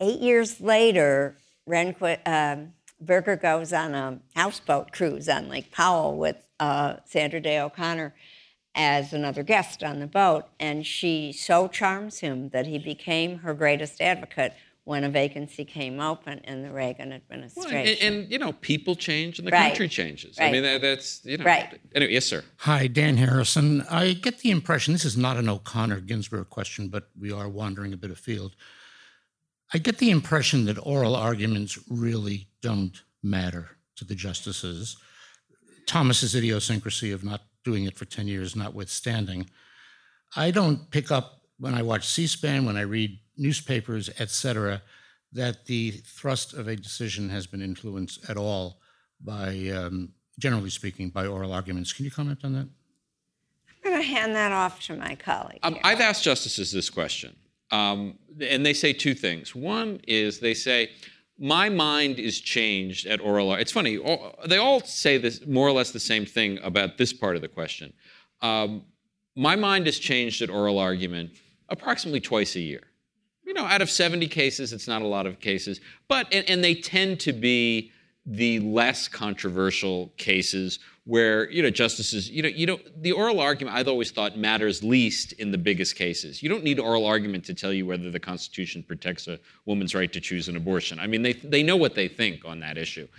Eight years later, Rehnquist, um, Burger goes on a houseboat cruise on Lake Powell with uh, Sandra Day O'Connor as another guest on the boat, and she so charms him that he became her greatest advocate when a vacancy came open in the Reagan Well, administration. and, and, you know, people change and the Right. country changes. I mean, that, that's you know. Right. Anyway, yes, sir. Hi, Dan Harrison. I get the impression this is not an O'Connor Ginsburg question, but we are wandering a bit afield. I get the impression that oral arguments really don't matter to the justices. Thomas's idiosyncrasy of not doing it for 10 years notwithstanding. I don't pick up when I watch C-SPAN, when I read newspapers, et cetera, that the thrust of a decision has been influenced at all by, um, generally speaking, by oral arguments. Can you comment on that? I'm going to hand that off to my colleague. Um. I've asked justices this question, um, and they say two things. One is they say, "My mind is changed at oral." ar-" It's funny; all, they all say this more or less the same thing about this part of the question. Um, my mind is changed at oral argument approximately twice a year. You know, out of 70 cases, it's not a lot of cases, but and, and they tend to be the less controversial cases where you know justices you know you know the oral argument I've always thought matters least in the biggest cases. You don't need oral argument to tell you whether the Constitution protects a woman's right to choose an abortion. I mean they they know what they think on that issue.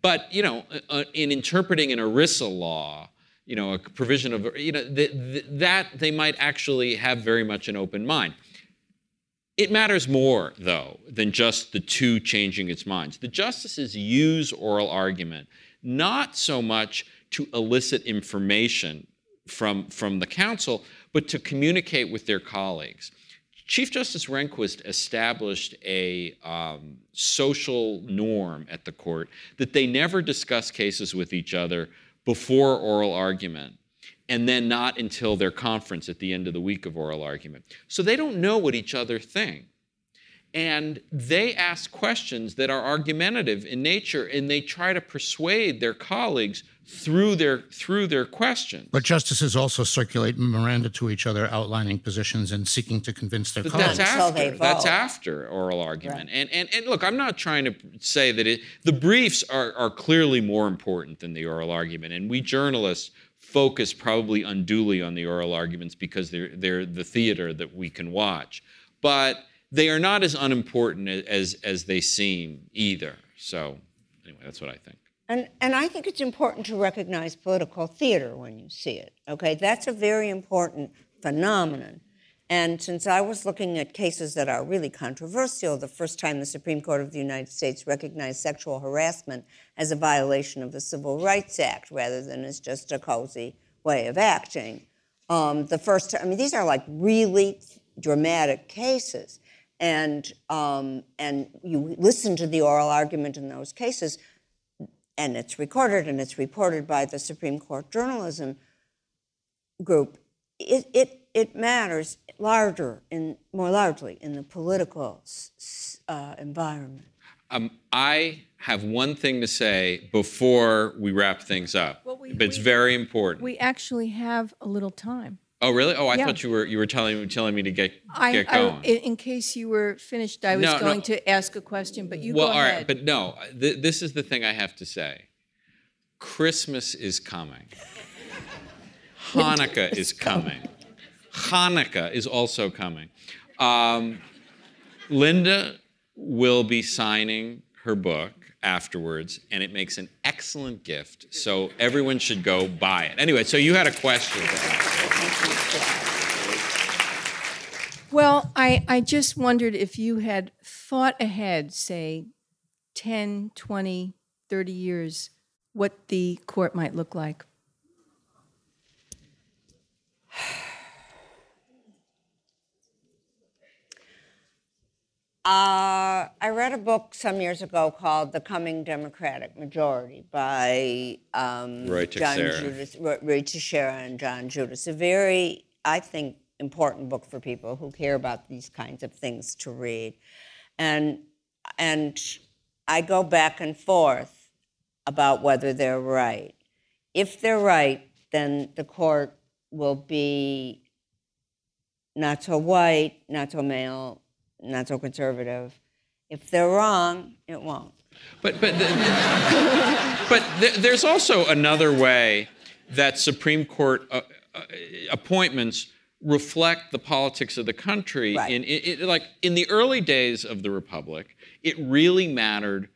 But you know uh, in interpreting an ERISA law, you know a provision of you know th- th- that they might actually have very much an open mind. It matters more, though, than just the two changing its minds. The justices use oral argument not so much to elicit information from, from the counsel, but to communicate with their colleagues. Chief Justice Rehnquist established a um, social norm at the court that they never discuss cases with each other before oral argument and then not until their conference at the end of the week of oral argument. So they don't know what each other think. And they ask questions that are argumentative in nature, and they try to persuade their colleagues through their through their questions. But justices also circulate memoranda to each other outlining positions and seeking to convince their But colleagues. that's Until they after. That's after oral argument. And, and and look, I'm not trying to say that it. The briefs are are clearly more important than the oral argument, and we journalists focus probably unduly on the oral arguments because they're they're the theater that we can watch, but they are not as unimportant as as they seem either. So anyway, that's what I think. And, and I think it's important to recognize political theater when you see it. Okay, that's a very important phenomenon. And since I was looking at cases that are really controversial, the first time the Supreme Court of the United States recognized sexual harassment as a violation of the Civil Rights Act rather than as just a cozy way of acting, um, the first time, I mean, these are like really dramatic cases. And, um, and you listen to the oral argument in those cases, and it's recorded and it's reported by the Supreme Court journalism group, it, it, it matters larger in more largely in the political s- s- uh, environment. Um, I have one thing to say before we wrap things up, Well, we- but it's we- very important. We actually have a little time. oh, really? Oh, I Yeah. thought you were you were telling telling me to get I, get going. in, in case you were finished, I was No, no. going to ask a question, but you well, go all ahead. right, but no. Th- this is the thing I have to say. Christmas is coming. Hanukkah is coming. Hanukkah is also coming. Um, Linda will be signing her book afterwards, and it makes an excellent gift. So everyone should go buy it. Anyway, so you had a question. Well, I, I just wondered if you had thought ahead, say 10, 20, 30 years, what the court might look like. Uh, I read a book some years ago called The Coming Democratic Majority by um, Roy John. Judis, Roy Teixeira and John Judis. A very, I think, important book for people who care about these kinds of things to read. And, and I go back and forth about whether they're right. If they're right, then the court will be not so white, not so male, not so conservative. If they're wrong, it won't. But but the, but th- there's also another way that Supreme Court uh, uh, appointments reflect the politics of the country. Right. In it, it, like in the early days of the republic, it really mattered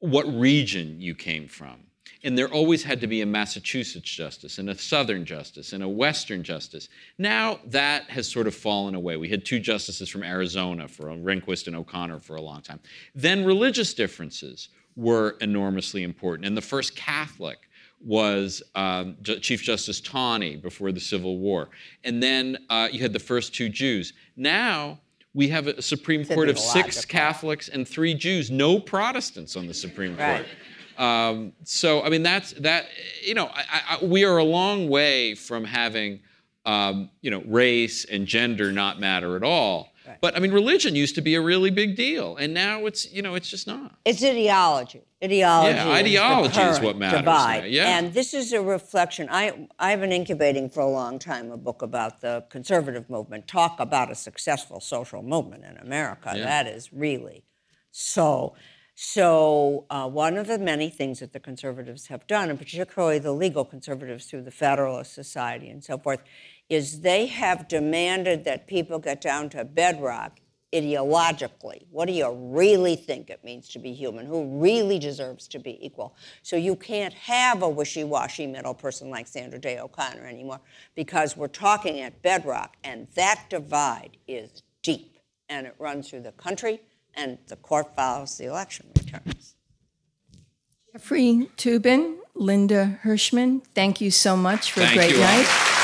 what region you came from. And there always had to be a Massachusetts justice and a Southern justice and a Western justice. Now that has sort of fallen away. We had two justices from Arizona for Rehnquist and O'Connor for a long time. Then religious differences were enormously important. And the first Catholic was um, Chief Justice Taney before the Civil War. And then uh, you had the first two Jews. Now we have a Supreme Court of six. Catholics and three Jews, no Protestants on the Supreme Right. Court. Um, so I mean that's that. You know, I, I, we are a long way from having um, you know race and gender not matter at all. But I mean, religion used to be a really big deal, and now it's you know it's just not. It's ideology. Ideology. Yeah, is ideology is current what matters Divide. now, yeah. And this is a reflection. I I've been incubating for a long time a book about the conservative movement. Talk about a successful social movement in America. Yeah. That is really so. So uh, one of the many things that the conservatives have done, and particularly the legal conservatives through the Federalist Society and so forth, is they have demanded that people get down to bedrock ideologically. What do you really think it means to be human? Who really deserves to be equal? So you can't have a wishy-washy middle person like Sandra Day O'Connor anymore because we're talking at bedrock, and that divide is deep, and it runs through the country, and the court files the election returns. Jeffrey Toobin, Linda Hirshman, thank you so much for a great you all. night.